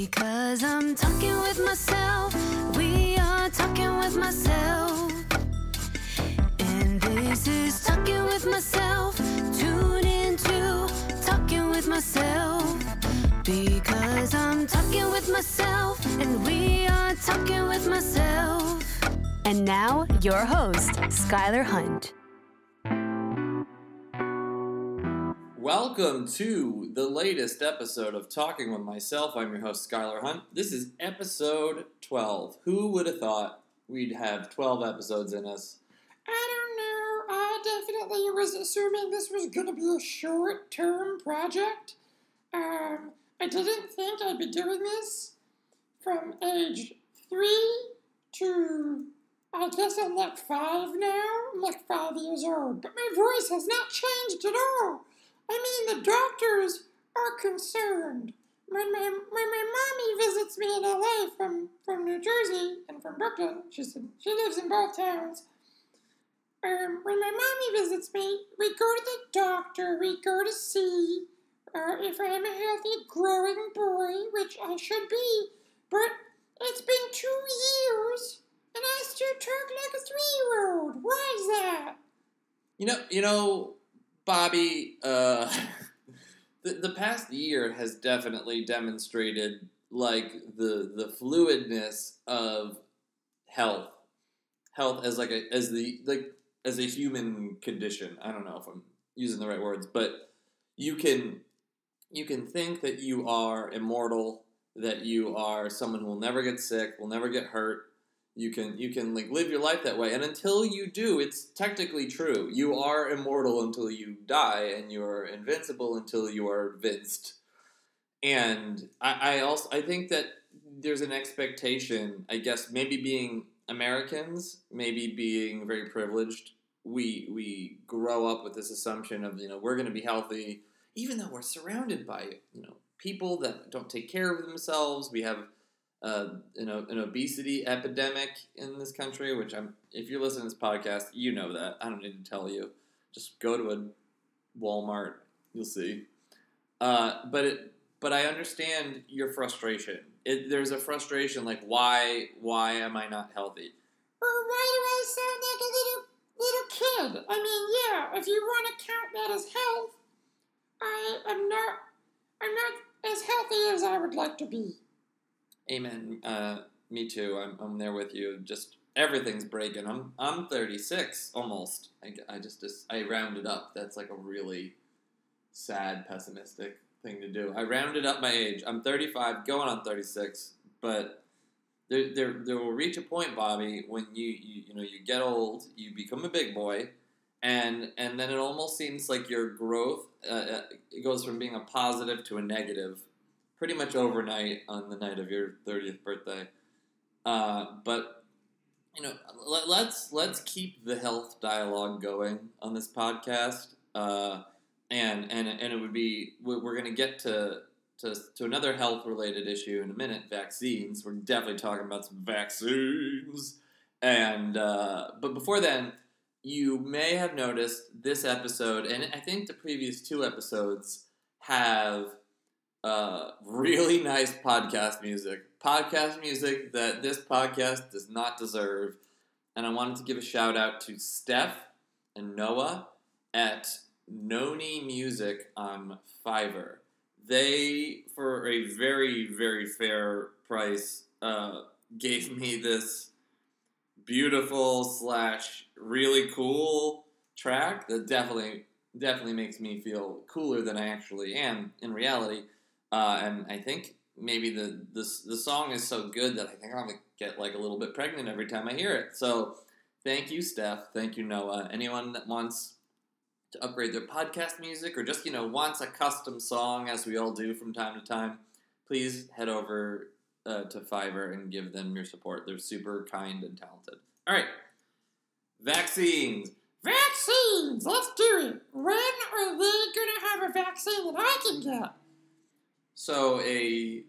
Because I'm talking with myself. We are talking with myself. And this is talking with myself. Tune into talking with myself. Because I'm talking with myself. And we are talking with myself. And now, your host, Skylar Hunt. Welcome to the latest episode of Talking with Myself. I'm your host, Skylar Hunt. This is episode 12. Who would have thought we'd have 12 episodes in us? I don't know. I definitely was assuming this was going to be a short term project. Um, I didn't think I'd be doing this from age three to I guess I'm like five now. I'm like five years old, but my voice has not changed at all. I mean, the doctors are concerned. When my when my mommy visits me in LA from, from New Jersey and from Brooklyn, she's in, she lives in both towns. Um, when my mommy visits me, we go to the doctor. We go to see uh, if I'm a healthy, growing boy, which I should be. But it's been two years, and I still talk like a three-year-old. Why is that? You know, you know, Bobby, uh, the, the past year has definitely demonstrated like the the fluidness of health. Health as like a as the like as a human condition. I don't know if I'm using the right words, but you can you can think that you are immortal, that you are someone who will never get sick, will never get hurt. You can you can like live your life that way, and until you do, it's technically true. You are immortal until you die, and you are invincible until you are vinced. And I, I also I think that there's an expectation. I guess maybe being Americans, maybe being very privileged, we we grow up with this assumption of you know we're going to be healthy, even though we're surrounded by you know people that don't take care of themselves. We have an, an obesity epidemic in this country, which I'm. If you're listening to this podcast, you know that. I don't need to tell you. Just go to a Walmart, you'll see. Uh, but it, but I understand your frustration. It, there's a frustration, like why why am I not healthy? Or why do I sound like a little little kid? I mean, yeah, if you want to count that as health, I am not. I'm not as healthy as I would like to be. Amen. Uh, me too. I'm, I'm there with you. Just everything's breaking. I'm I'm 36 almost. I, I just, just I rounded up. That's like a really sad, pessimistic thing to do. I rounded up my age. I'm 35, going on 36. But there, there, there will reach a point, Bobby, when you, you you know you get old, you become a big boy, and and then it almost seems like your growth uh, uh it goes from being a positive to a negative pretty much overnight on the night of your 30th birthday. Uh, but you know, let, let's let's keep the health dialogue going on this podcast. Uh, and and and it would be we're going to get to to to another health related issue in a minute. Vaccines. We're definitely talking about some vaccines. And uh, but before then, you may have noticed this episode, and I think the previous two episodes have uh, really nice podcast music. Podcast music that this podcast does not deserve. And I wanted to give a shout out to Steph and Noah at Noni Music on Fiverr. They, for a very, very fair price, uh, gave me this beautiful slash really cool track that definitely definitely makes me feel cooler than I actually am in reality. Uh, and I think maybe the, the the song is so good that I think I'm gonna get like a little bit pregnant every time I hear it. So thank you, Steph. Thank you, Noah. Anyone that wants to upgrade their podcast music or just you know wants a custom song, as we all do from time to time, please head over uh, to Fiverr and give them your support. They're super kind and talented. All right, vaccines. Vaccines! Let's do it! When are they gonna have a vaccine that I can get? So a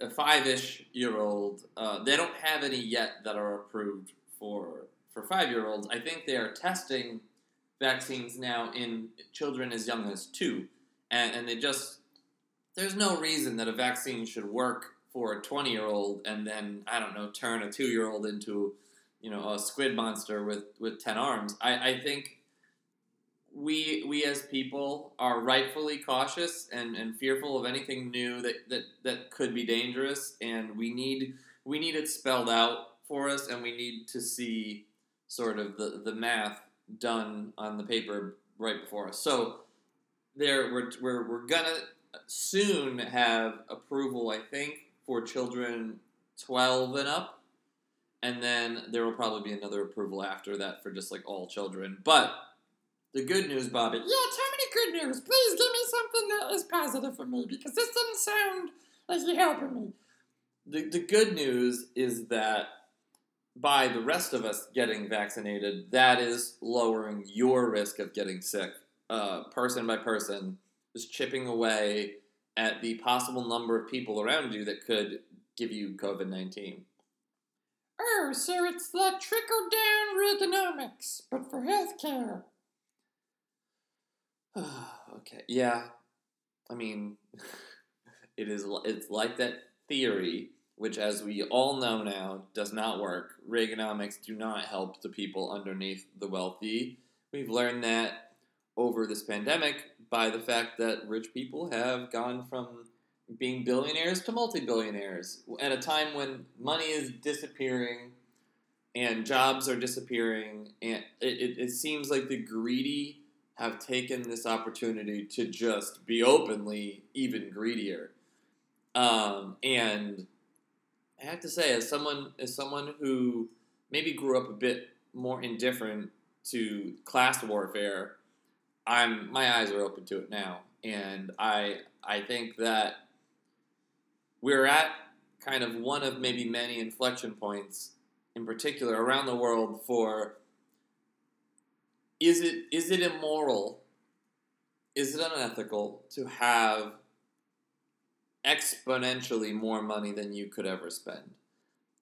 a five-ish year old, uh, they don't have any yet that are approved for for five year olds. I think they are testing vaccines now in children as young as two, and, and they just there's no reason that a vaccine should work for a 20 year old and then I don't know turn a two year old into you know a squid monster with with 10 arms. I, I think we we as people are rightfully cautious and, and fearful of anything new that, that that could be dangerous and we need we need it spelled out for us and we need to see sort of the, the math done on the paper right before us. So there we're, we're, we're gonna soon have approval, I think, for children 12 and up. And then there will probably be another approval after that for just like all children. But the good news, Bobby, Yeah, tell me the good news. Please give me something that is positive for me because this doesn't sound like you're helping me. the, the good news is that by the rest of us getting vaccinated, that is lowering your risk of getting sick, uh, person by person, just chipping away at the possible number of people around you that could give you COVID 19. Oh, so it's the trickle down Reaganomics, but for healthcare. okay, yeah. I mean, it is. It's like that theory, which, as we all know now, does not work. Reaganomics do not help the people underneath the wealthy. We've learned that over this pandemic by the fact that rich people have gone from being billionaires to multi-billionaires at a time when money is disappearing and jobs are disappearing and it, it, it seems like the greedy have taken this opportunity to just be openly even greedier. Um, and i have to say as someone as someone who maybe grew up a bit more indifferent to class warfare i'm my eyes are open to it now. And i i think that we're at kind of one of maybe many inflection points in particular around the world for is it is it immoral is it unethical to have exponentially more money than you could ever spend?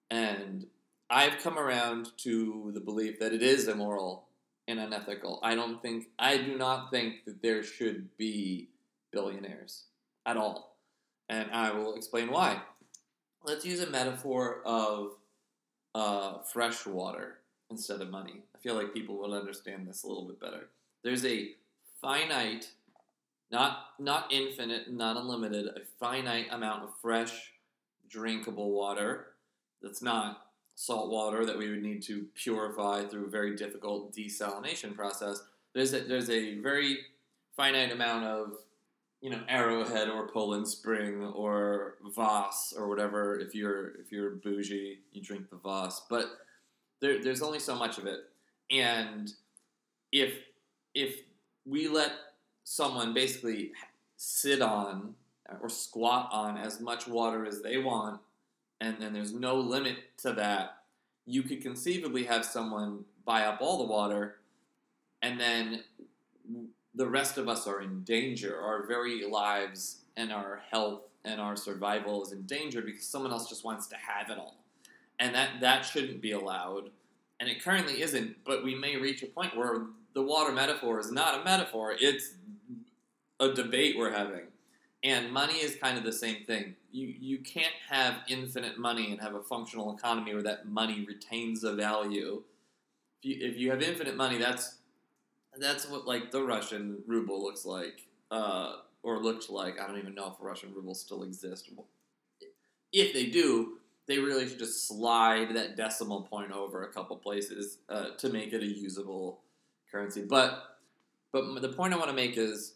And i've come around to the belief that it is immoral and unethical. I don't think i do not think that there should be billionaires at all. And I will explain why. Let's use a metaphor of uh, fresh water instead of money. I feel like people will understand this a little bit better. There's a finite, not not infinite, not unlimited, a finite amount of fresh, drinkable water that's not salt water that we would need to purify through a very difficult desalination process. There's a, there's a very finite amount of you know Arrowhead or Poland Spring or Voss or whatever. If you're if you're bougie, you drink the Voss. But there, there's only so much of it, and if if we let someone basically sit on or squat on as much water as they want, and then there's no limit to that, you could conceivably have someone buy up all the water, and then the rest of us are in danger. Our very lives and our health and our survival is in danger because someone else just wants to have it all. And that, that shouldn't be allowed. And it currently isn't, but we may reach a point where the water metaphor is not a metaphor, it's a debate we're having. And money is kind of the same thing. You, you can't have infinite money and have a functional economy where that money retains a value. If you, if you have infinite money, that's that's what like the Russian ruble looks like, uh, or looked like. I don't even know if Russian rubles still exist. If they do, they really should just slide that decimal point over a couple places uh, to make it a usable currency. But but the point I want to make is,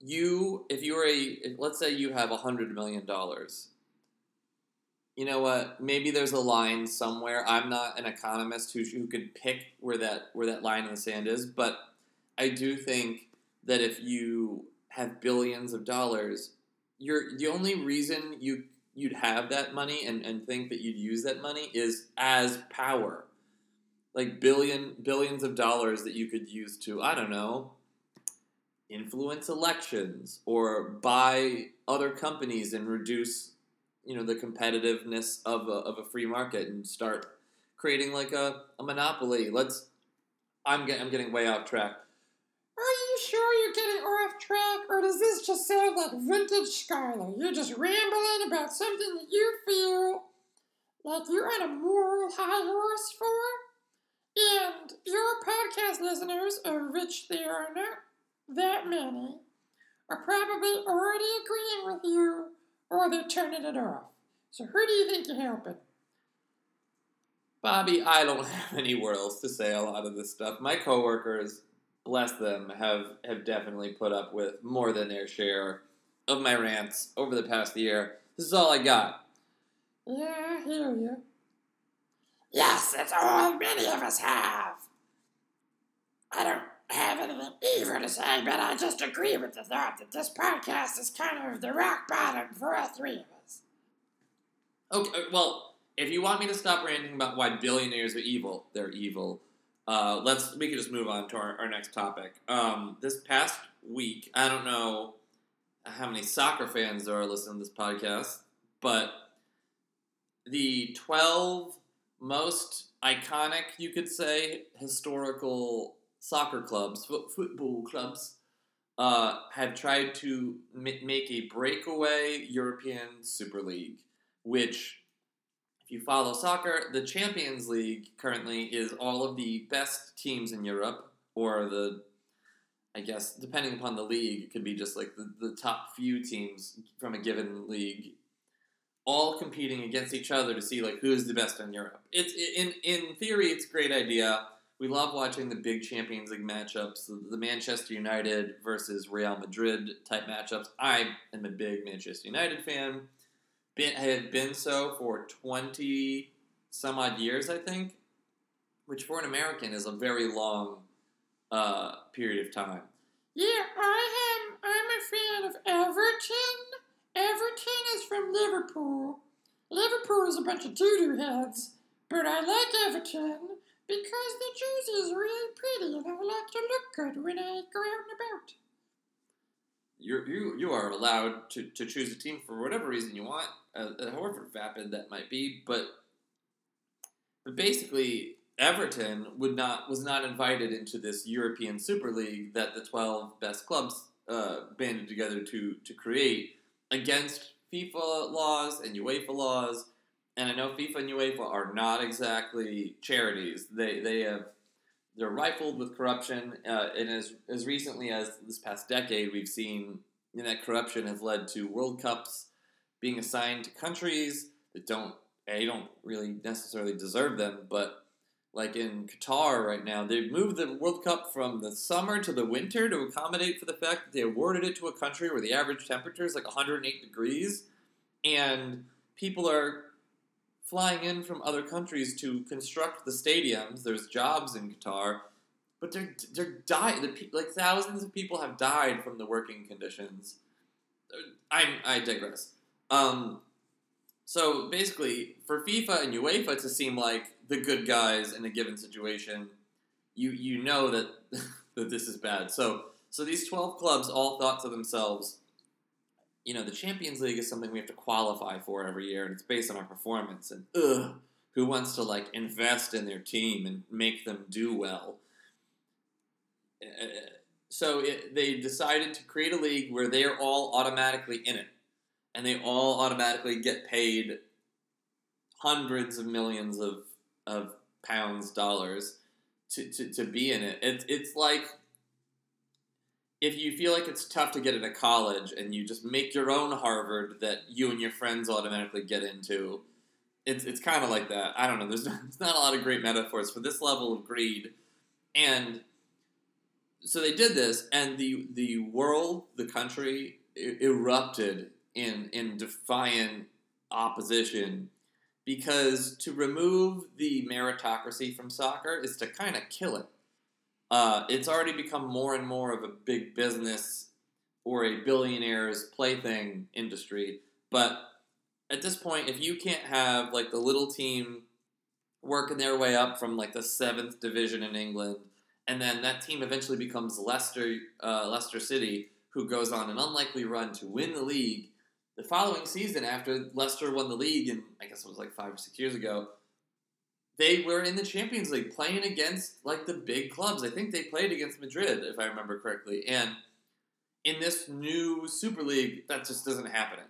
you if you're a if, let's say you have a hundred million dollars. You know what? Maybe there's a line somewhere. I'm not an economist who, who could pick where that where that line in the sand is, but I do think that if you have billions of dollars, you're the only reason you you'd have that money and, and think that you'd use that money is as power. Like billion billions of dollars that you could use to, I don't know, influence elections or buy other companies and reduce you know the competitiveness of a, of a free market and start creating like a, a monopoly. Let's I'm getting I'm getting way off track. You're getting off track, or does this just sound like vintage Skylar? You're just rambling about something that you feel like you're on a moral high horse for? And your podcast listeners, of which there are not that many, are probably already agreeing with you, or they're turning it off. So who do you think you're helping? Bobby, I don't have anywhere else to say a lot of this stuff. My coworkers, bless them, have have definitely put up with more than their share of my rants over the past year. This is all I got. Yeah, I hear you. Yes, it's all many of us have. I don't have anything evil to say, but I just agree with the thought that this podcast is kind of the rock bottom for all three of us. Okay, well, if you want me to stop ranting about why billionaires are evil, they're evil. Uh, let's we can just move on to our, our next topic. Um, this past week, I don't know how many soccer fans are listening to this podcast, but the twelve most iconic, you could say, historical soccer clubs, fo- football clubs, uh, have tried to ma- make a breakaway European Super League, which, if you follow soccer, the Champions League currently is all of the best teams in Europe, or the, I guess, depending upon the league, it could be just like the, the top few teams from a given league all competing against each other to see like who's the best in Europe. It's in in theory, it's a great idea. We love watching the big Champions League matchups, the, the Manchester United versus Real Madrid type matchups. I am a big Manchester United fan. Been, I have been so for twenty some odd years, I think, which for an American is a very long uh, period of time. Yeah, I am. I'm a fan of Everton. Everton is from Liverpool. Liverpool is a bunch of doo-doo heads, but I like Everton because the jersey is really pretty and I like to look good when I go out and about. You're, you you are allowed to, to choose a team for whatever reason you want, uh, however vapid that might be. But but basically, Everton would not was not invited into this European Super League that the twelve best clubs uh, banded together to to create against FIFA laws and UEFA laws. And I know FIFA and UEFA are not exactly charities. They they have they're rifled with corruption, uh, and as as recently as this past decade, we've seen that corruption has led to World Cups being assigned to countries that don't they don't really necessarily deserve them, but like in Qatar right now, they've moved the World Cup from the summer to the winter to accommodate for the fact that they awarded it to a country where the average temperature is like 108 degrees, and people are flying in from other countries to construct the stadiums. There's jobs in Qatar, but they're they're dying. The like thousands of people have died from the working conditions. I I digress. Um, so basically, for FIFA and UEFA to seem like the good guys in a given situation, you you know that that this is bad. So so these twelve clubs all thought to themselves, you know, the Champions League is something we have to qualify for every year, and it's based on our performance. And ugh, who wants to like invest in their team and make them do well? Uh, So it, they decided to create a league where they are all automatically in it, and they all automatically get paid hundreds of millions of of pounds, dollars to, to, to be in it. it. It's like if you feel like it's tough to get into college and you just make your own Harvard that you and your friends automatically get into. It's, it's kind of like that. I don't know. There's not, there's not a lot of great metaphors for this level of greed. And so they did this, and the, the world, the country, erupted in, in defiant opposition because to remove the meritocracy from soccer is to kind of kill it. Uh, it's already become more and more of a big business or a billionaire's plaything industry. But at this point, if you can't have like the little team working their way up from like the seventh division in England, and then that team eventually becomes Leicester, uh, Leicester City, who goes on an unlikely run to win the league the following season, after Leicester won the league, and I guess it was like five or six years ago, they were in the Champions League playing against like the big clubs. I think they played against Madrid, if I remember correctly, and in this new Super League, that just isn't happening.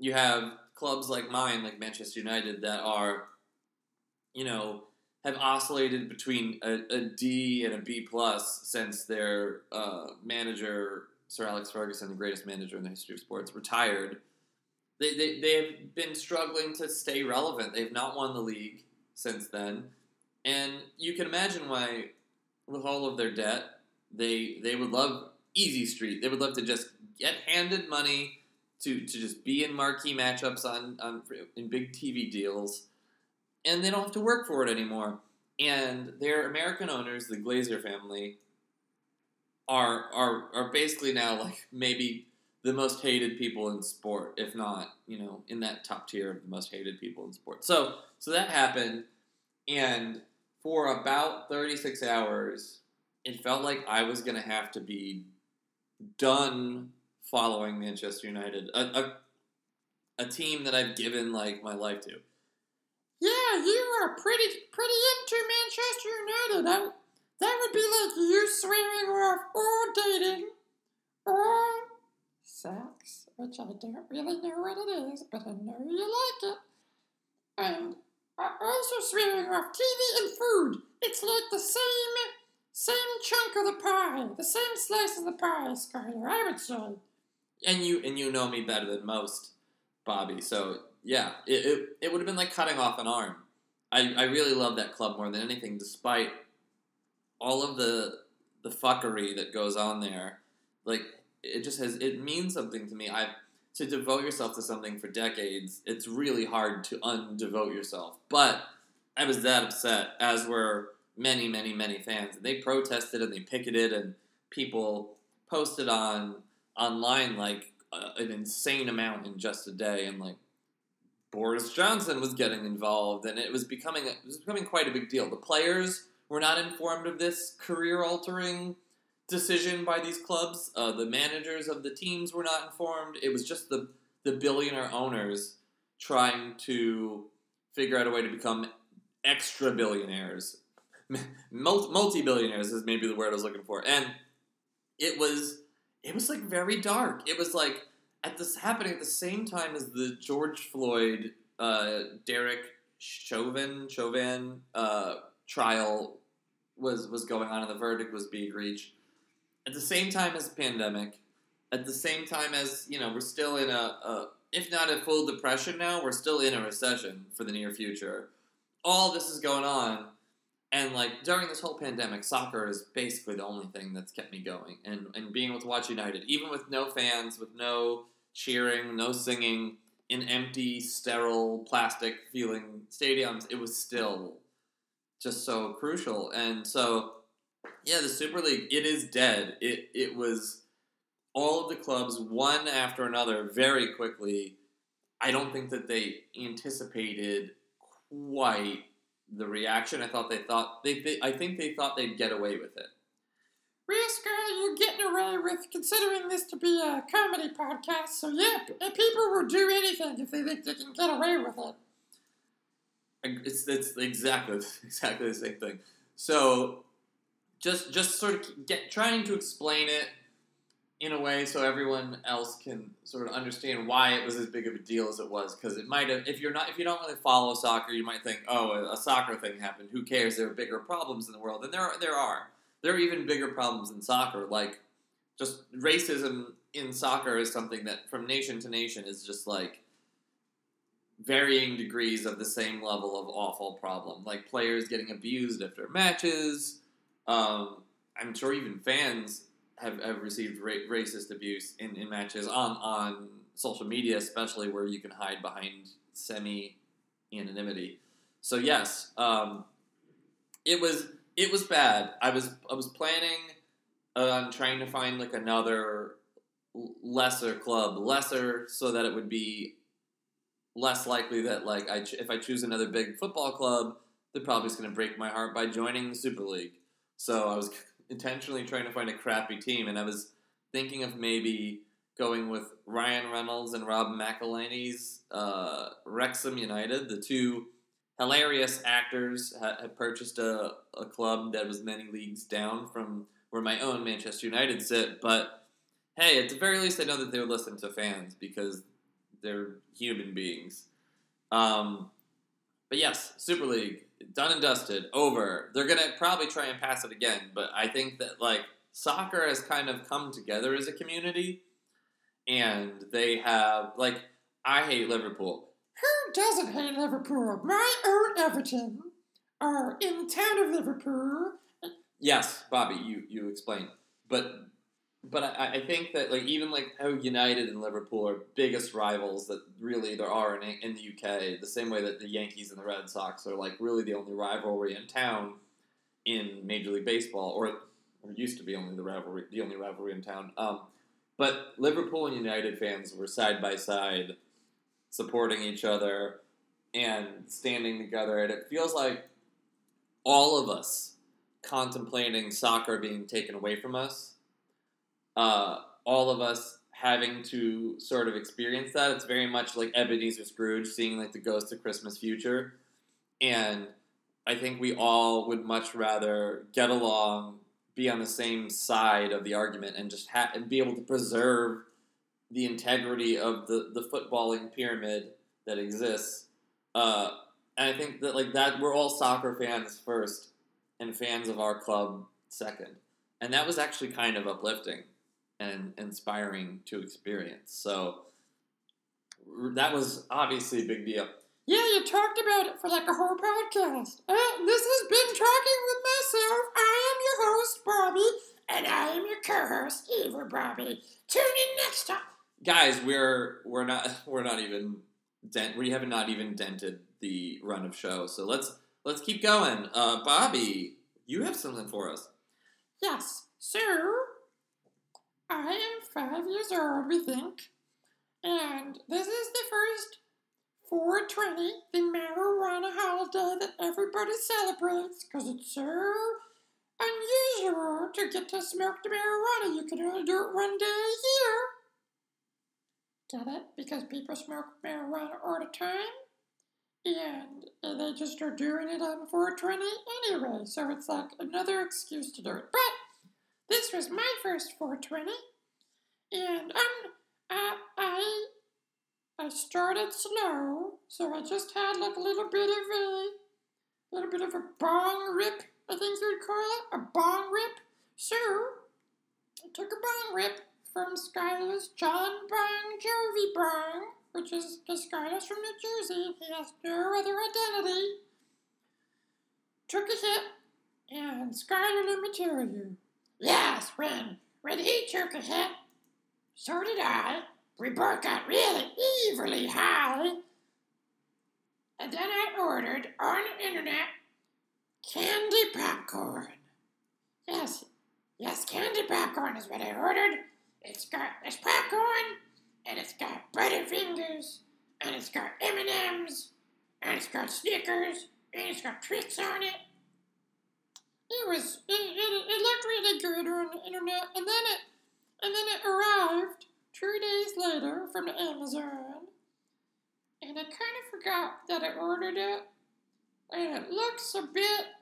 You have clubs like mine, like Manchester United, that are, you know, have oscillated between a, a D and a B plus since their uh, manager Sir Alex Ferguson, the greatest manager in the history of sports, retired. They, they, they have been struggling to stay relevant. They've not won the league since then. And you can imagine why, with all of their debt, they they would love easy street. They would love to just get handed money to, to just be in marquee matchups on, on in big TV deals, and they don't have to work for it anymore. And their American owners, the Glazer family, are are are basically now like maybe the most hated people in sport, if not you know in that top tier of the most hated people in sport. So so that happened, and for about thirty six hours, it felt like I was gonna have to be done following Manchester United, a, a, a team that I've given like my life to. Yeah, you are pretty pretty into Manchester United. I, that would be like you swearing off all dating, or sex, which I don't really know what it is, but I know you like it. And also swearing off TV and food. It's like the same same chunk of the pie, the same slice of the pie, Skylar. I would say. And you and you know me better than most, Bobby. So yeah, it, it, it would have been like cutting off an arm. I, I really love that club more than anything, despite all of the the fuckery that goes on there. Like it just has it means something to me. I to devote yourself to something for decades, it's really hard to undevote yourself. But I was that upset, as were many, many, many fans. And they protested and they picketed, and people posted on online like uh, an insane amount in just a day, and like Boris Johnson was getting involved, and it was becoming it was becoming quite a big deal. The players were not informed of this career-altering decision by these clubs. Uh, the managers of the teams were not informed. It was just the the billionaire owners trying to figure out a way to become extra billionaires multi billionaires is maybe the word I was looking for, and it was it was like very dark. It was like at this happening at the same time as the George Floyd, uh, Derek Chauvin Chauvin uh, trial was was going on, and the verdict was being reached. At the same time as the pandemic, at the same time as you know, we're still in a, a if not a full depression now, we're still in a recession for the near future. All this is going on and like during this whole pandemic, soccer is basically the only thing that's kept me going. And and being able to watch United, even with no fans, with no cheering, no singing, in empty, sterile, plastic feeling stadiums, it was still just so crucial. And so yeah, the Super League, it is dead. It it was all of the clubs one after another very quickly. I don't think that they anticipated quite the reaction. I thought they thought they, they I think they thought they'd get away with it. Risk you're getting away with considering this to be a comedy podcast. So yeah, people will do anything if they think they can get away with it. It's it's exactly exactly the same thing. So just just sort of get trying to explain it in a way so everyone else can sort of understand why it was as big of a deal as it was because it might have if you're not if you don't really follow soccer you might think oh a, soccer thing happened. Who cares? There are bigger problems in the world. And there are, there are. There are even bigger problems in soccer like just racism in soccer is something that from nation to nation is just like varying degrees of the same level of awful problem like players getting abused after matches um, i'm sure even fans have, have received ra- racist abuse in, in matches on, on social media, especially where you can hide behind semi anonymity. So yes, um, it was it was bad. I was I was planning on trying to find like another lesser club, lesser so that it would be less likely that like I if I choose another big football club, they're probably just going to break my heart by joining the Super League. So I was intentionally trying to find a crappy team, and I was thinking of maybe going with Ryan Reynolds and Rob McElhenney's uh, Wrexham United. The two hilarious actors had, had purchased a, a club that was many leagues down from where my own Manchester United sit, but hey, at the very least, I know that they would listen to fans because they're human beings. Um, but yes, Super League done and dusted, over. They're gonna probably try and pass it again, but I think that like soccer has kind of come together as a community, and they have like I hate Liverpool. Who doesn't hate Liverpool? My own Everton are in the town of Liverpool. Yes, Bobby, you you explain, but but I, I think that like even like how United and Liverpool are biggest rivals that really there are in in the UK, the same way that the Yankees and the Red Sox are like really the only rivalry in town in Major League Baseball, or or used to be only the rivalry, the only rivalry in town. Um, but Liverpool and United fans were side by side, supporting each other and standing together, and it feels like all of us contemplating soccer being taken away from us uh, all of us having to sort of experience that. It's very much like Ebenezer Scrooge seeing like the ghost of Christmas future, and I think we all would much rather get along, be on the same side of the argument, and just ha- and be able to preserve the integrity of the the footballing pyramid that exists. Uh, and I think that like that we're all soccer fans first, and fans of our club second, and that was actually kind of uplifting and inspiring to experience. So that was obviously a big deal. Yeah, you talked about it for like a whole podcast. Uh, this has been Talking with Myself. I am your host, Bobby, and I am your co-host, Eva Bobby. Tune in next time. Guys, we're we're not we're not even dent we have not even dented the run of show. So let's let's keep going. Uh, Bobby, you have something for us. Yes, so I am five years old, we think, and this is the first 420, the marijuana holiday that everybody celebrates because it's so unusual to get to smoke the marijuana. You can only do it one day a year. Get it? Because people smoke marijuana all the time. And they just are doing it on 420 anyway, so it's like another excuse to do it. But this was my first 420, and um, I, I, I started slow, so I just had like a little bit of a, little bit of a bong rip, I think you would call it, a bong rip. So, I took a bong rip from Skylar's John Bong Jovi Bong, which is because Skylar's from New Jersey, he has no other identity. Took a hit, and Skylar, let me tell you, Yes, when when he took a hit, so did I. We both got really evilly high. And then I ordered on the internet candy popcorn. Yes, yes, candy popcorn is what I ordered. It's got it's popcorn, and it's got Butterfingers, and it's got M and M's, and it's got Snickers, and it's got Trix on it. It was it, it, it looked really good on the internet, and then it and then it arrived two days later from the Amazon, and I kind of forgot that I ordered it, and it looks a bit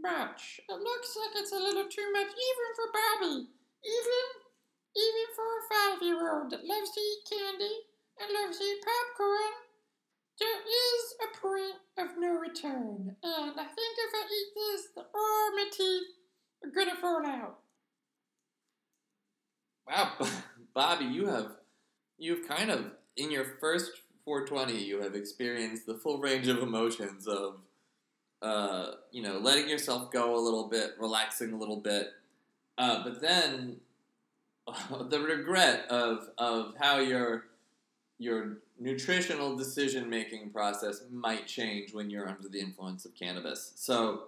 much. It looks like it's a little too much, even for Bobby, even even for a five-year-old that loves to eat candy and loves to eat popcorn. There is a point of no return, and I think if I eat this, the all my teeth are gonna fall out. Wow, Bobby, you have you've kind of in your first 420, you have experienced the full range of emotions of uh, you know, letting yourself go a little bit, relaxing a little bit, uh, but then the regret of of how your your nutritional decision making process might change when you're under the influence of cannabis. So,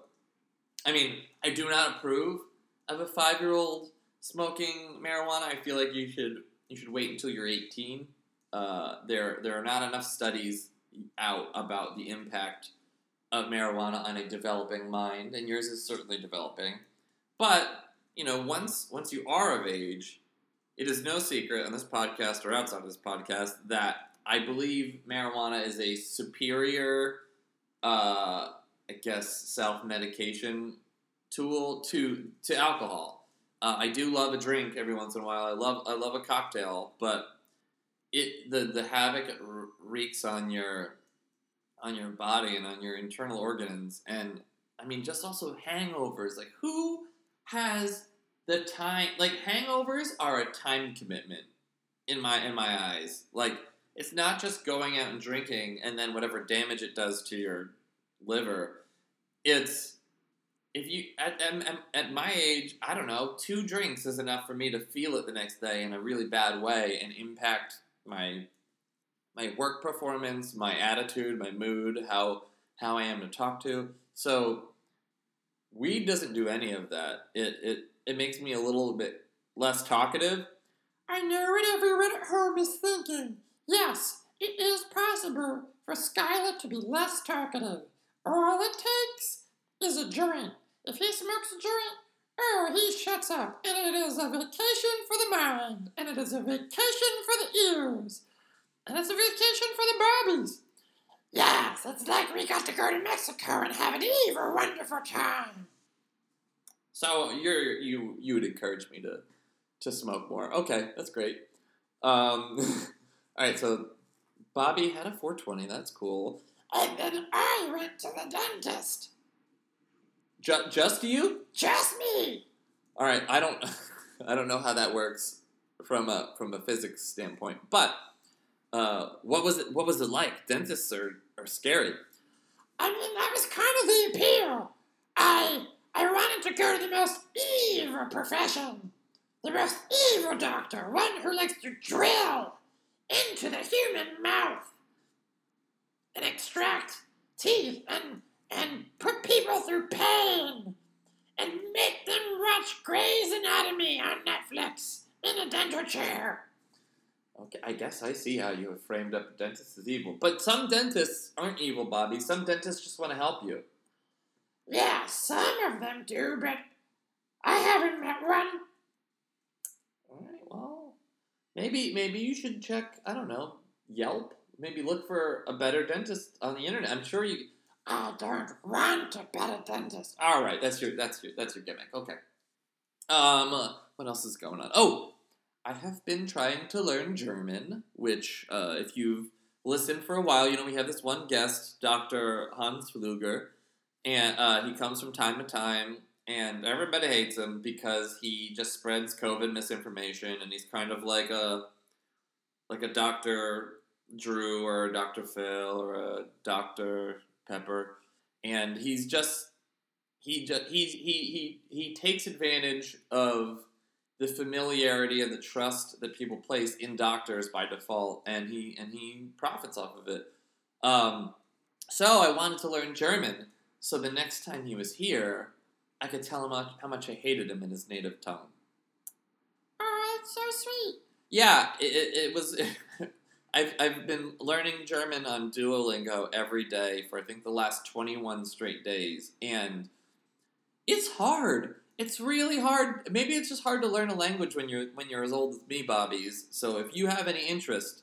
I mean, I do not approve of a five year old smoking marijuana. I feel like you should you should wait until you're 18. Uh, there there are not enough studies out about the impact of marijuana on a developing mind, and yours is certainly developing. But you know, once once you are of age, it is no secret on this podcast or outside of this podcast that I believe marijuana is a superior, uh, I guess, self medication tool to to alcohol. Uh, I do love a drink every once in a while. I love I love a cocktail, but it the the havoc it wreaks on your on your body and on your internal organs, and I mean just also hangovers. Like who has the time? Like hangovers are a time commitment in my in my eyes. Like it's not just going out and drinking and then whatever damage it does to your liver. It's if you at, at, my age, I don't know, two drinks is enough for me to feel it the next day in a really bad way and impact my my work performance, my attitude, my mood, how how I am to talk to. So weed doesn't do any of that. It it it makes me a little bit less talkative. I know what everyone at home is thinking. Yes, it is possible for Skylar to be less talkative. All it takes is a joint. If he smokes a joint, oh, he shuts up. And it is a vacation for the mind. And it is a vacation for the ears. And it's a vacation for the Barbies. Yes, it's like we got to go to Mexico and have an evil, wonderful time. So you're you you would encourage me to to smoke more. Okay, that's great. Um, all right, so Bobby had a 420. That's cool. And then I went to the dentist. Ju- just you? Just me. All right, I don't I don't know how that works from a from a physics standpoint, but uh, what was it? What was it like? Dentists are, are scary. I mean, that was kind of the appeal. I I wanted to go to the most evil profession, the most evil doctor, one who likes to drill into the human mouth and extract teeth and and put people through pain and make them watch Grey's Anatomy on Netflix in a dental chair. Okay, I guess I see how you have framed up dentists as evil. But some dentists aren't evil, Bobby. Some dentists just want to help you. Yeah, some of them do, but I haven't met one. Maybe maybe you should check. I don't know Yelp. Maybe look for a better dentist on the internet. I'm sure you. I don't want a better dentist. All right, that's your that's your that's your gimmick. Okay. Um, what else is going on? Oh, I have been trying to learn German, which, uh, if you've listened for a while, you know we have this one guest, Dr. Hans Fluger, and uh, he comes from time to time, and everybody hates him because he just spreads COVID misinformation, and he's kind of like a like a Dr. Drew or a Dr. Phil or a Dr. Pepper, and he's just he just he he he he takes advantage of the familiarity and the trust that people place in doctors by default, and he and he profits off of it. Um, so I wanted to learn German, so the next time he was here, I could tell him how, much I hated him in his native tongue. Oh, it's so sweet. Yeah, it, it, it was. I've, I've been learning German on Duolingo every day for I think the last 21 straight days, and it's hard. It's really hard. Maybe it's just hard to learn a language when you're when you're as old as me, Bobby's. So if you have any interest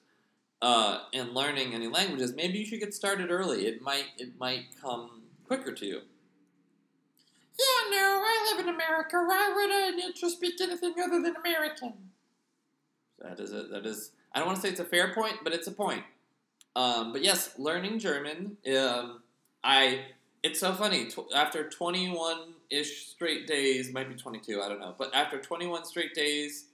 uh, in learning any languages, maybe you should get started early. It might it might come quicker to you. Yeah, no, I live in America. Why would I need to speak anything other than American? That is it. That is. I don't want to say it's a fair point, but it's a point. Um, but yes, learning German. Um, I. It's so funny. After twenty one ish straight days, might be twenty two. I don't know. But after twenty one straight days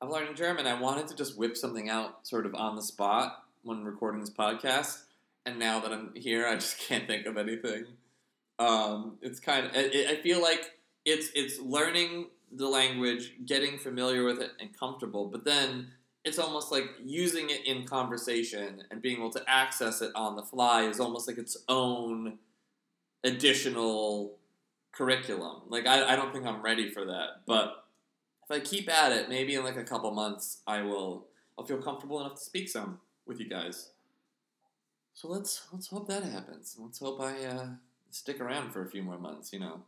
of learning German, I wanted to just whip something out, sort of on the spot when recording this podcast. And now that I'm here, I just can't think of anything. Um, it's kind of. I, I feel like it's it's learning the language, getting familiar with it, and comfortable. But then it's almost like using it in conversation and being able to access it on the fly is almost like its own additional curriculum. Like I, I don't think I'm ready for that, but if I keep at it, maybe in like a couple months, I will. I'll feel comfortable enough to speak some with you guys. So let's let's hope that happens. Let's hope I uh, stick around for a few more months. You know.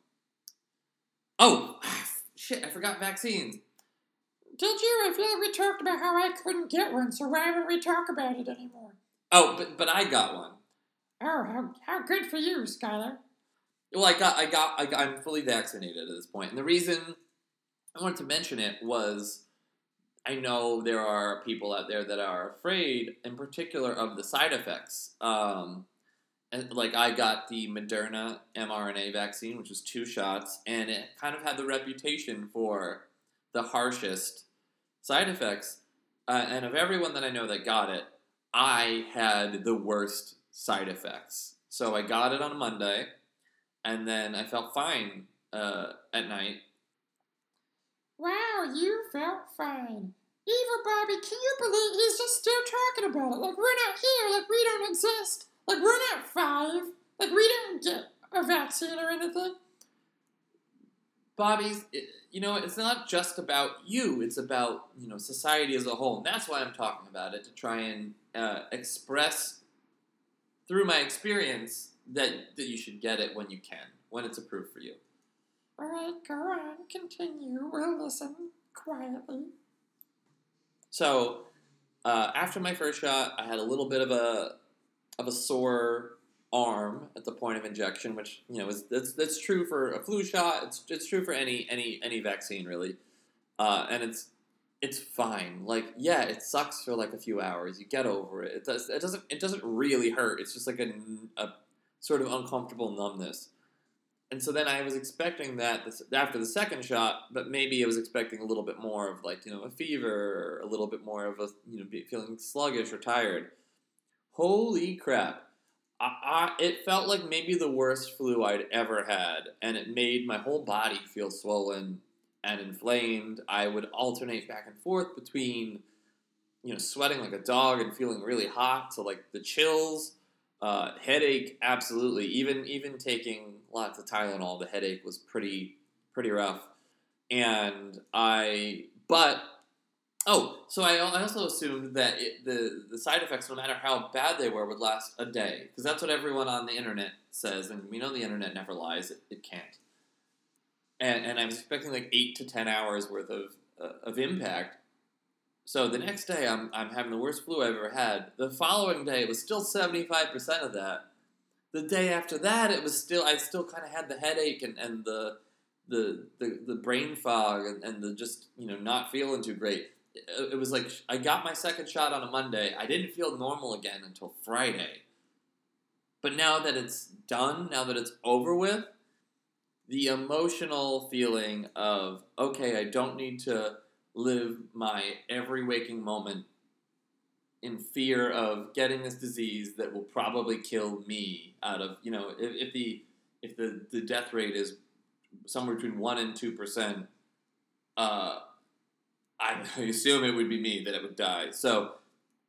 Oh shit! I forgot vaccines. Did you? I feel like we talked about how I couldn't get one, so why would we talk about it anymore? Oh, but but I got one. Oh, how, how good for you, Skylar. Well, I got, I got, I got, I'm fully vaccinated at this point, and the reason I wanted to mention it was I know there are people out there that are afraid, in particular, of the side effects. Um, like I got the Moderna mRNA vaccine, which was two shots, and it kind of had the reputation for the harshest side effects. Uh, and of everyone that I know that got it, I had the worst side effects. So I got it on a Monday, and then I felt fine uh, at night. Wow, you felt fine. Evil Bobby, can you believe he's just still talking about it? Like we're not here, like we don't exist. Like we're not five. Like we didn't get a vaccine or anything. Bobby's, it, you know, it's not just about you. It's about you know society as a whole, and that's why I'm talking about it to try and uh, express through my experience that that you should get it when you can, when it's approved for you. Alright, go on, continue. We'll listen quietly. So uh, after my first shot, I had a little bit of a of a sore arm at the point of injection, which you know is that's that's true for a flu shot. It's it's true for any any any vaccine really, uh, and it's it's fine. Like yeah, it sucks for like a few hours. You get over it. It does it doesn't it doesn't really hurt. It's just like a, a sort of uncomfortable numbness. And so then I was expecting that this, after the second shot, but maybe I was expecting a little bit more of like you know a fever, or a little bit more of a you know feeling sluggish or tired. Holy crap! I, I, it felt like maybe the worst flu I'd ever had, and it made my whole body feel swollen and inflamed. I would alternate back and forth between you know sweating like a dog and feeling really hot to like the chills uh, headache, absolutely. Even even taking lots of Tylenol, the headache was pretty pretty rough. And I, but oh, so I, also assumed that it, the the side effects, no matter how bad they were, would last a day because that's what everyone on the internet says, and we know the internet never lies. It, it can't. And and I was expecting like eight to ten hours worth of uh, of impact, so the next day, I'm, I'm having the worst flu I've ever had. The following day, it was still 75% of that. The day after that, it was still, I still kind of had the headache and, and the, the, the, the brain fog and, and the just, you know, not feeling too great. It, it was like, I got my second shot on a Monday. I didn't feel normal again until Friday. But now that it's done, now that it's over with, the emotional feeling of, okay, I don't need to live my every waking moment in fear of getting this disease that will probably kill me out of you know if, if the if the, the death rate is somewhere between 1 and 2% uh, I assume it would be me that it would die. So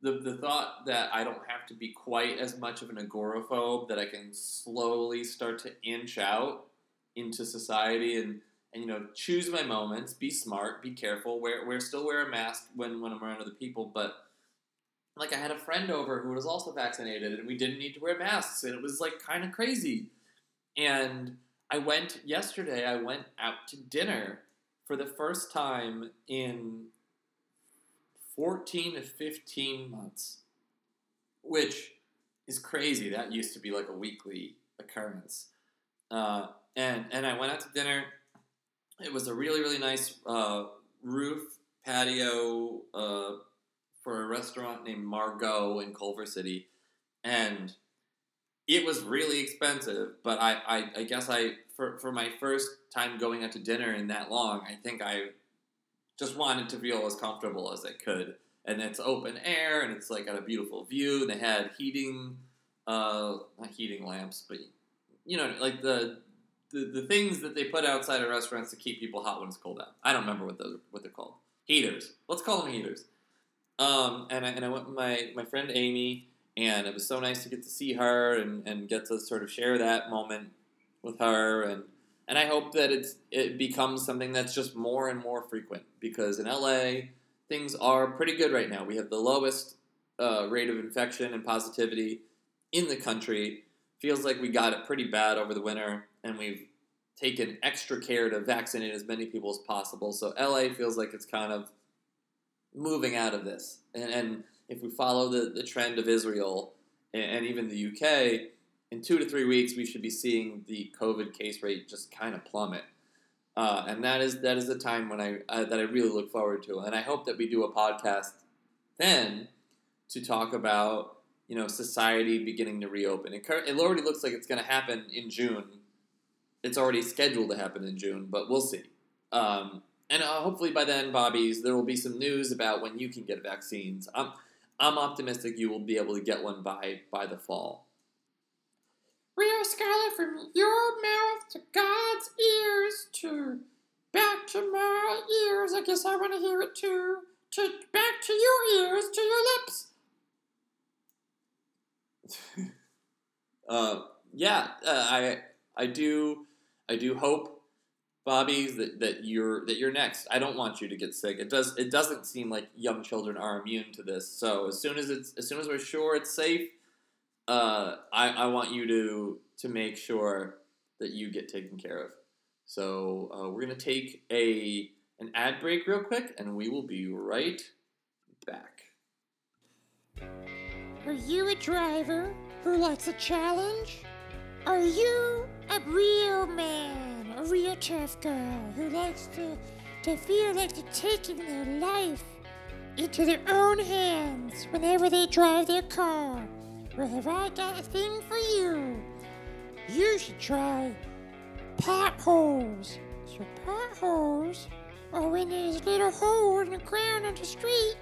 the, the thought that I don't have to be quite as much of an agoraphobe that I can slowly start to inch out into society and and you know choose my moments be smart be careful wear, wear still wear a mask when, when i'm around other people but like i had a friend over who was also vaccinated and we didn't need to wear masks and it was like kind of crazy. And i went yesterday i went out to dinner for the first time in 14 to 15 months which is crazy. That used to be like a weekly occurrence. Uh, and and i went out to dinner. It was a really really nice uh, roof patio uh, for a restaurant named Margot in Culver City, and it was really expensive. But I, I, I guess I for for my first time going out to dinner in that long, I think I just wanted to feel as comfortable as I could. And it's open air, and it's like got a beautiful view. They had heating, uh, not heating lamps, but you know, like the the, the things that they put outside of restaurants to keep people hot when it's cold out. I don't remember what those what they're called. Heaters. Let's call them heaters. Um, and I, and I went with my, my friend Amy, and it was so nice to get to see her and, and get to sort of share that moment with her. And, and I hope that it's it becomes something that's just more and more frequent because in LA, things are pretty good right now. We have the lowest uh, rate of infection and positivity in the country. Feels like we got it pretty bad over the winter and we've taken extra care to vaccinate as many people as possible. So LA feels like it's kind of moving out of this. And, and if we follow the, the trend of Israel and, and, even the UK, in two to three weeks, we should be seeing the COVID case rate just kind of plummet. uh, and that is that is the time when I uh, that I really look forward to, and I hope that we do a podcast then to talk about you know society beginning to reopen. It, it already looks like it's going to happen in June. It's already scheduled to happen in June, but we'll see. Um, and uh, hopefully by then, Bobby's, there will be some news about when you can get vaccines. I'm I'm optimistic you will be able to get one by by the fall. Rio Skylar, from your mouth to God's ears to back to my ears. I guess I want to hear it too. To back to your ears, to your lips. uh, yeah, uh, I I do I do hope, Bobby, that, that you're that you're next. I don't want you to get sick. It does it doesn't seem like young children are immune to this. So as soon as it's as soon as we're sure it's safe, uh, I I want you to to make sure that you get taken care of. So uh, we're gonna take a an ad break real quick, and we will be right back. Are you a driver who likes a challenge? Are you a real man, a real tough girl who likes to, to feel like they're taking their life into their own hands whenever they drive their car? Well, have I got a thing for you? You should try potholes. So potholes are when there's a little hole in the ground on the street,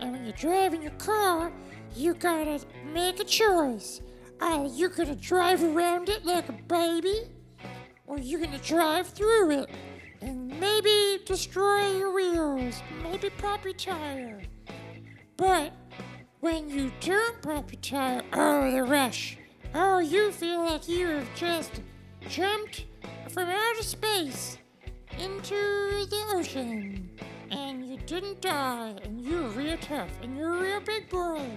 and when you're driving your car, you gotta make a choice. Either you're gonna drive around it like a baby, or you're gonna drive through it and maybe destroy your wheels, maybe pop your tire. But when you pop your tire, oh, the rush. Oh, you feel like you have just jumped from outer space into the ocean. And you didn't die, and you're real tough, and you're a real big boy.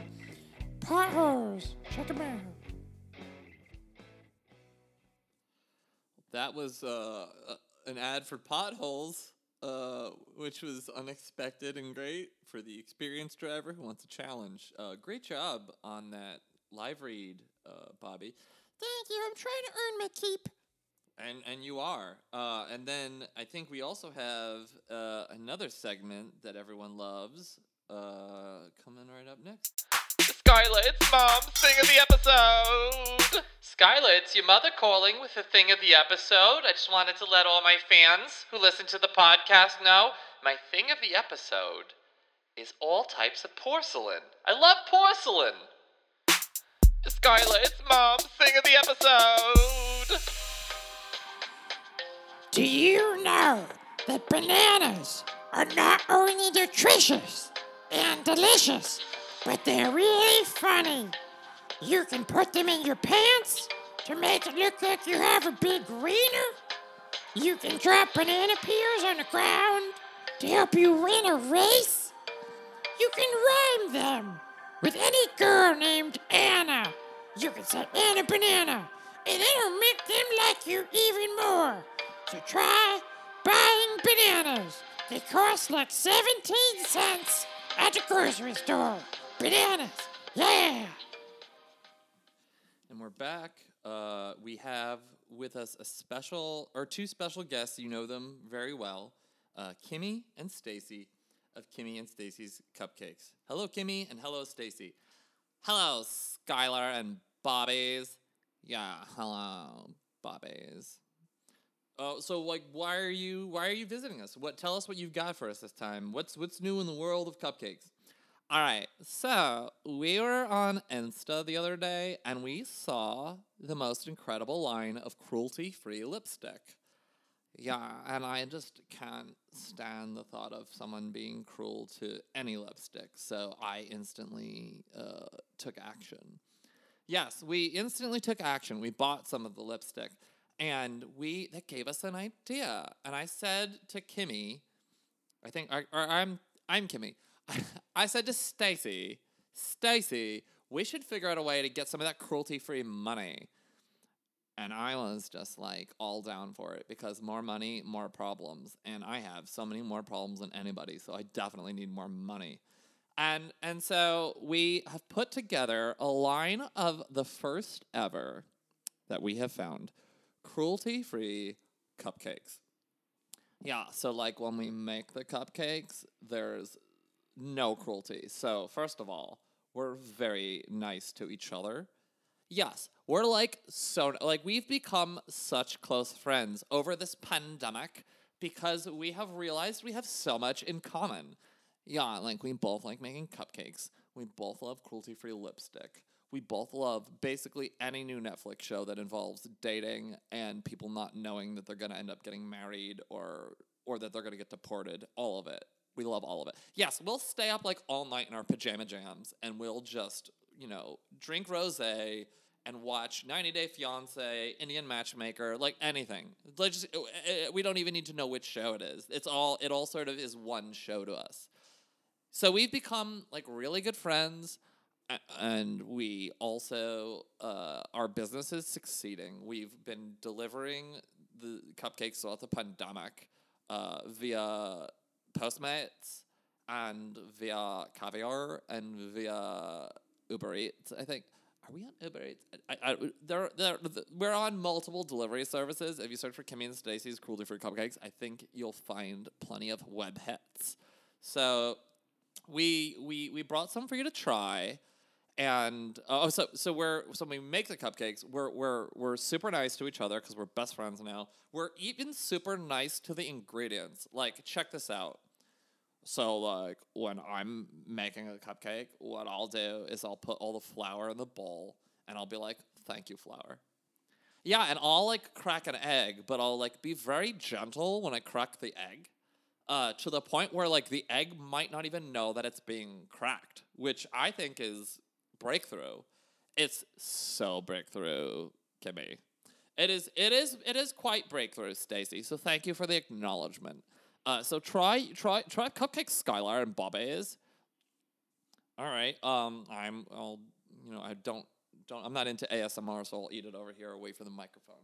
Potholes, check them out. That was uh, uh, an ad for potholes, uh, which was unexpected and great for the experienced driver who wants a challenge. Uh, great job on that live read, uh, Bobby. Thank you, I'm trying to earn my keep. And and you are. Uh, and then I think we also have uh, another segment that everyone loves uh, coming right up next. Skylar, mom Mom's thing of the episode. Skylar, it's your mother calling with the thing of the episode. I just wanted to let all my fans who listen to the podcast know my thing of the episode is all types of porcelain. I love porcelain. Skylar, it's Mom's thing of the episode. Do you know that bananas are not only nutritious and delicious, but they're really funny? You can put them in your pants to make it look like you have a big wiener. You can drop banana peels on the ground to help you win a race. You can rhyme them with any girl named Anna. You can say Anna Banana, and it'll make them like you even more. So try buying bananas. They cost like 17 cents at the grocery store. Bananas, yeah! And we're back. Uh, we have with us a special, or two special guests. You know them very well uh, Kimmy and Stacy of Kimmy and Stacy's Cupcakes. Hello, Kimmy, and hello, Stacy. Hello, Skylar and Bobbies. Yeah, hello, Bobbies. Oh, so like, why are you why are you visiting us? What tell us what you've got for us this time? What's what's new in the world of cupcakes? All right, so we were on Insta the other day and we saw the most incredible line of cruelty free lipstick. Yeah, and I just can't stand the thought of someone being cruel to any lipstick, so I instantly uh, took action. Yes, we instantly took action. We bought some of the lipstick, and we that gave us an idea. And I said to Kimmy, I think, or, or I'm I'm Kimmy. I said to Stacy, Stacy, we should figure out a way to get some of that cruelty-free money. And I was just like all down for it because more money, more problems. And I have so many more problems than anybody, so I definitely need more money. And and so we have put together a line of the first ever that we have found cruelty-free cupcakes. Yeah, so like when we make the cupcakes, there's no cruelty. So, first of all, we're very nice to each other. Yes, we're like so like we've become such close friends over this pandemic because we have realized we have so much in common. Yeah, like we both like making cupcakes. We both love cruelty-free lipstick. We both love basically any new Netflix show that involves dating and people not knowing that they're going to end up getting married or or that they're going to get deported. All of it. We love all of it. Yes, we'll stay up like all night in our pajama jams and we'll just, you know, drink rosé and watch 90 Day Fiance, Indian Matchmaker, like anything. Like just, uh, uh, we don't even need to know which show it is. It's all it all sort of is one show to us. So we've become like really good friends, and we also uh, our business is succeeding. We've been delivering the cupcakes throughout the pandemic uh, via Postmates and via Caviar and via Uber Eats. I think. Are we on Uber Eats? I, I, there, there, we're on multiple delivery services. If you search for Kimmy and Stacy's Cruelty Free Cupcakes, I think you'll find plenty of web hits. So we we we brought some for you to try and oh, oh so so we're so we make the cupcakes we're we're we're super nice to each other because we're best friends now we're even super nice to the ingredients like check this out so like when i'm making a cupcake what i'll do is i'll put all the flour in the bowl and i'll be like thank you flour yeah and i'll like crack an egg but i'll like be very gentle when i crack the egg uh, to the point where like the egg might not even know that it's being cracked, which I think is breakthrough. It's so breakthrough, Kimmy. It is. It is. It is quite breakthrough, Stacy. So thank you for the acknowledgement. Uh, so try try try cupcake Skylar and Bobby's. All right. Um, I'm. I'll. You know, I don't. Don't. I'm not into ASMR, so I'll eat it over here away from the microphone.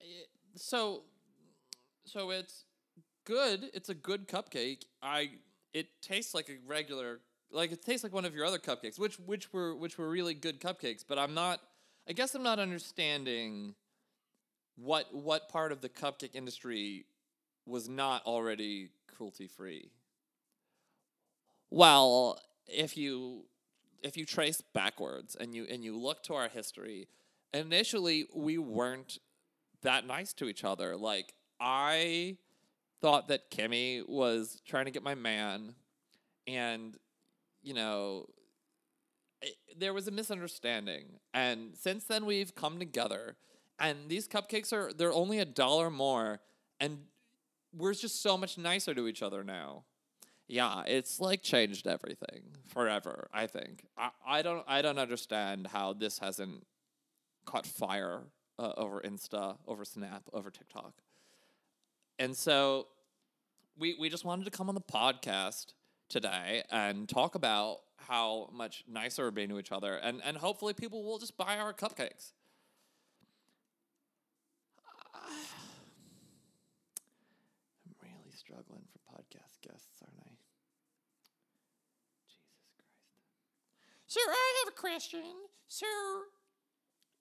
it- so so it's good it's a good cupcake i it tastes like a regular like it tastes like one of your other cupcakes which which were which were really good cupcakes but i'm not i guess i'm not understanding what what part of the cupcake industry was not already cruelty free well if you if you trace backwards and you and you look to our history initially we weren't that nice to each other. Like I thought that Kimmy was trying to get my man, and you know, it, there was a misunderstanding. And since then, we've come together, and these cupcakes are they're only a dollar more, and we're just so much nicer to each other now. Yeah, it's like changed everything forever. I think I, I don't I don't understand how this hasn't caught fire uh, over Insta, over Snap, over TikTok. And so we we just wanted to come on the podcast today and talk about how much nicer we're being to each other and and hopefully people will just buy our cupcakes. I'm really struggling for podcast guests, aren't I? Jesus Christ. So I have a question. So,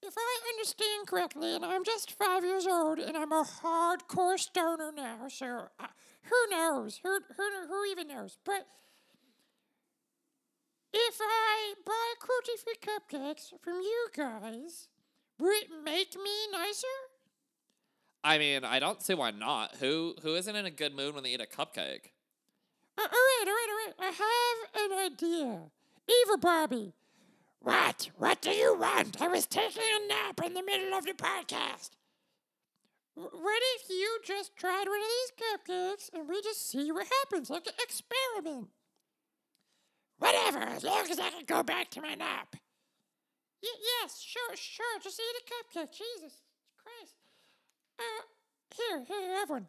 if I understand correctly, and I'm just five years old, and I'm a hardcore stoner now, so uh, who knows? Who, who, who even knows? But if I buy cruelty-free cupcakes from you guys, would it make me nicer? I mean, I don't see why not. Who who isn't in a good mood when they eat a cupcake? Uh, all right, all right, all right. I have an idea. Evil Bobby. What? What do you want? I was taking a nap in the middle of the podcast. What if you just tried one of these cupcakes and we just see what happens, like an experiment? Whatever, as long as I can go back to my nap. Y- yes, sure, sure. Just eat a cupcake. Jesus Christ. Uh, here, here, have one.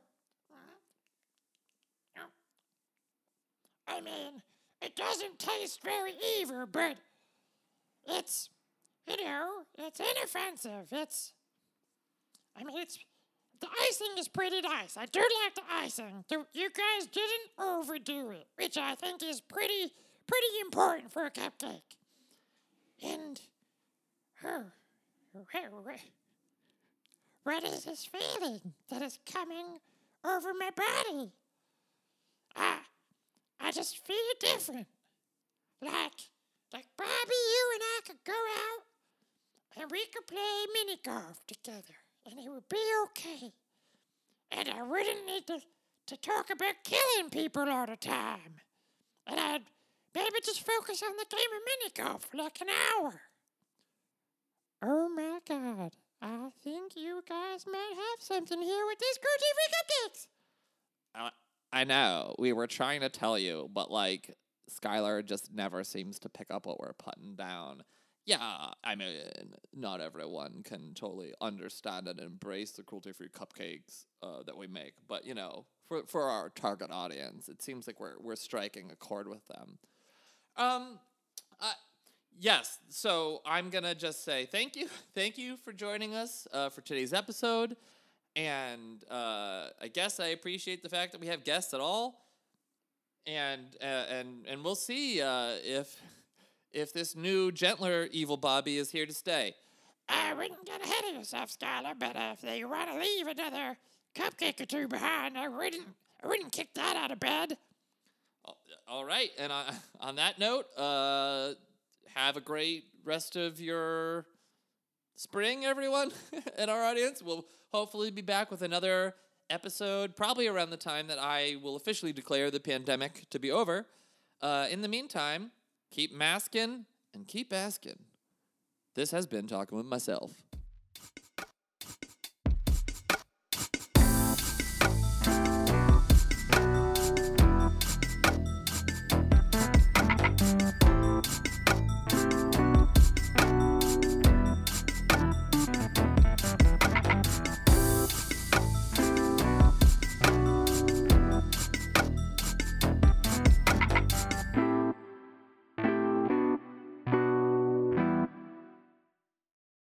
I mean, it doesn't taste very evil, but it's, you know, it's inoffensive. It's, I mean, it's, the icing is pretty nice. I do like the icing. You guys didn't overdo it, which I think is pretty, pretty important for a cupcake. And, oh, What is this feeling that is coming over my body? I, I just feel different. Like, like Bobby, you and I could go out and we could play mini golf together and it would be okay. And I wouldn't need to, to talk about killing people all the time. And I'd maybe just focus on the game of mini golf for like an hour. Oh my god. I think you guys might have something here with these crunchy free cupcakes. Uh, I know. We were trying to tell you, but like Skylar just never seems to pick up what we're putting down. Yeah, I mean, not everyone can totally understand and embrace the cruelty-free cupcakes uh, that we make, but you know, for for our target audience, it seems like we're we're striking a chord with them. Um, uh, yes. So I'm gonna just say thank you, thank you for joining us uh, for today's episode, and uh, I guess I appreciate the fact that we have guests at all, and uh, and and we'll see uh, if if this new gentler evil Bobby is here to stay. I wouldn't get ahead of yourself, Skylar, but if they want to leave another cupcake or two behind, I wouldn't, I wouldn't kick that out of bed. All right, and on, on that note, uh, have a great rest of your spring, everyone, and our audience. We'll hopefully be back with another episode, probably around the time that I will officially declare the pandemic to be over. Uh, in the meantime, keep masking and keep asking. This has been Talking with Myself.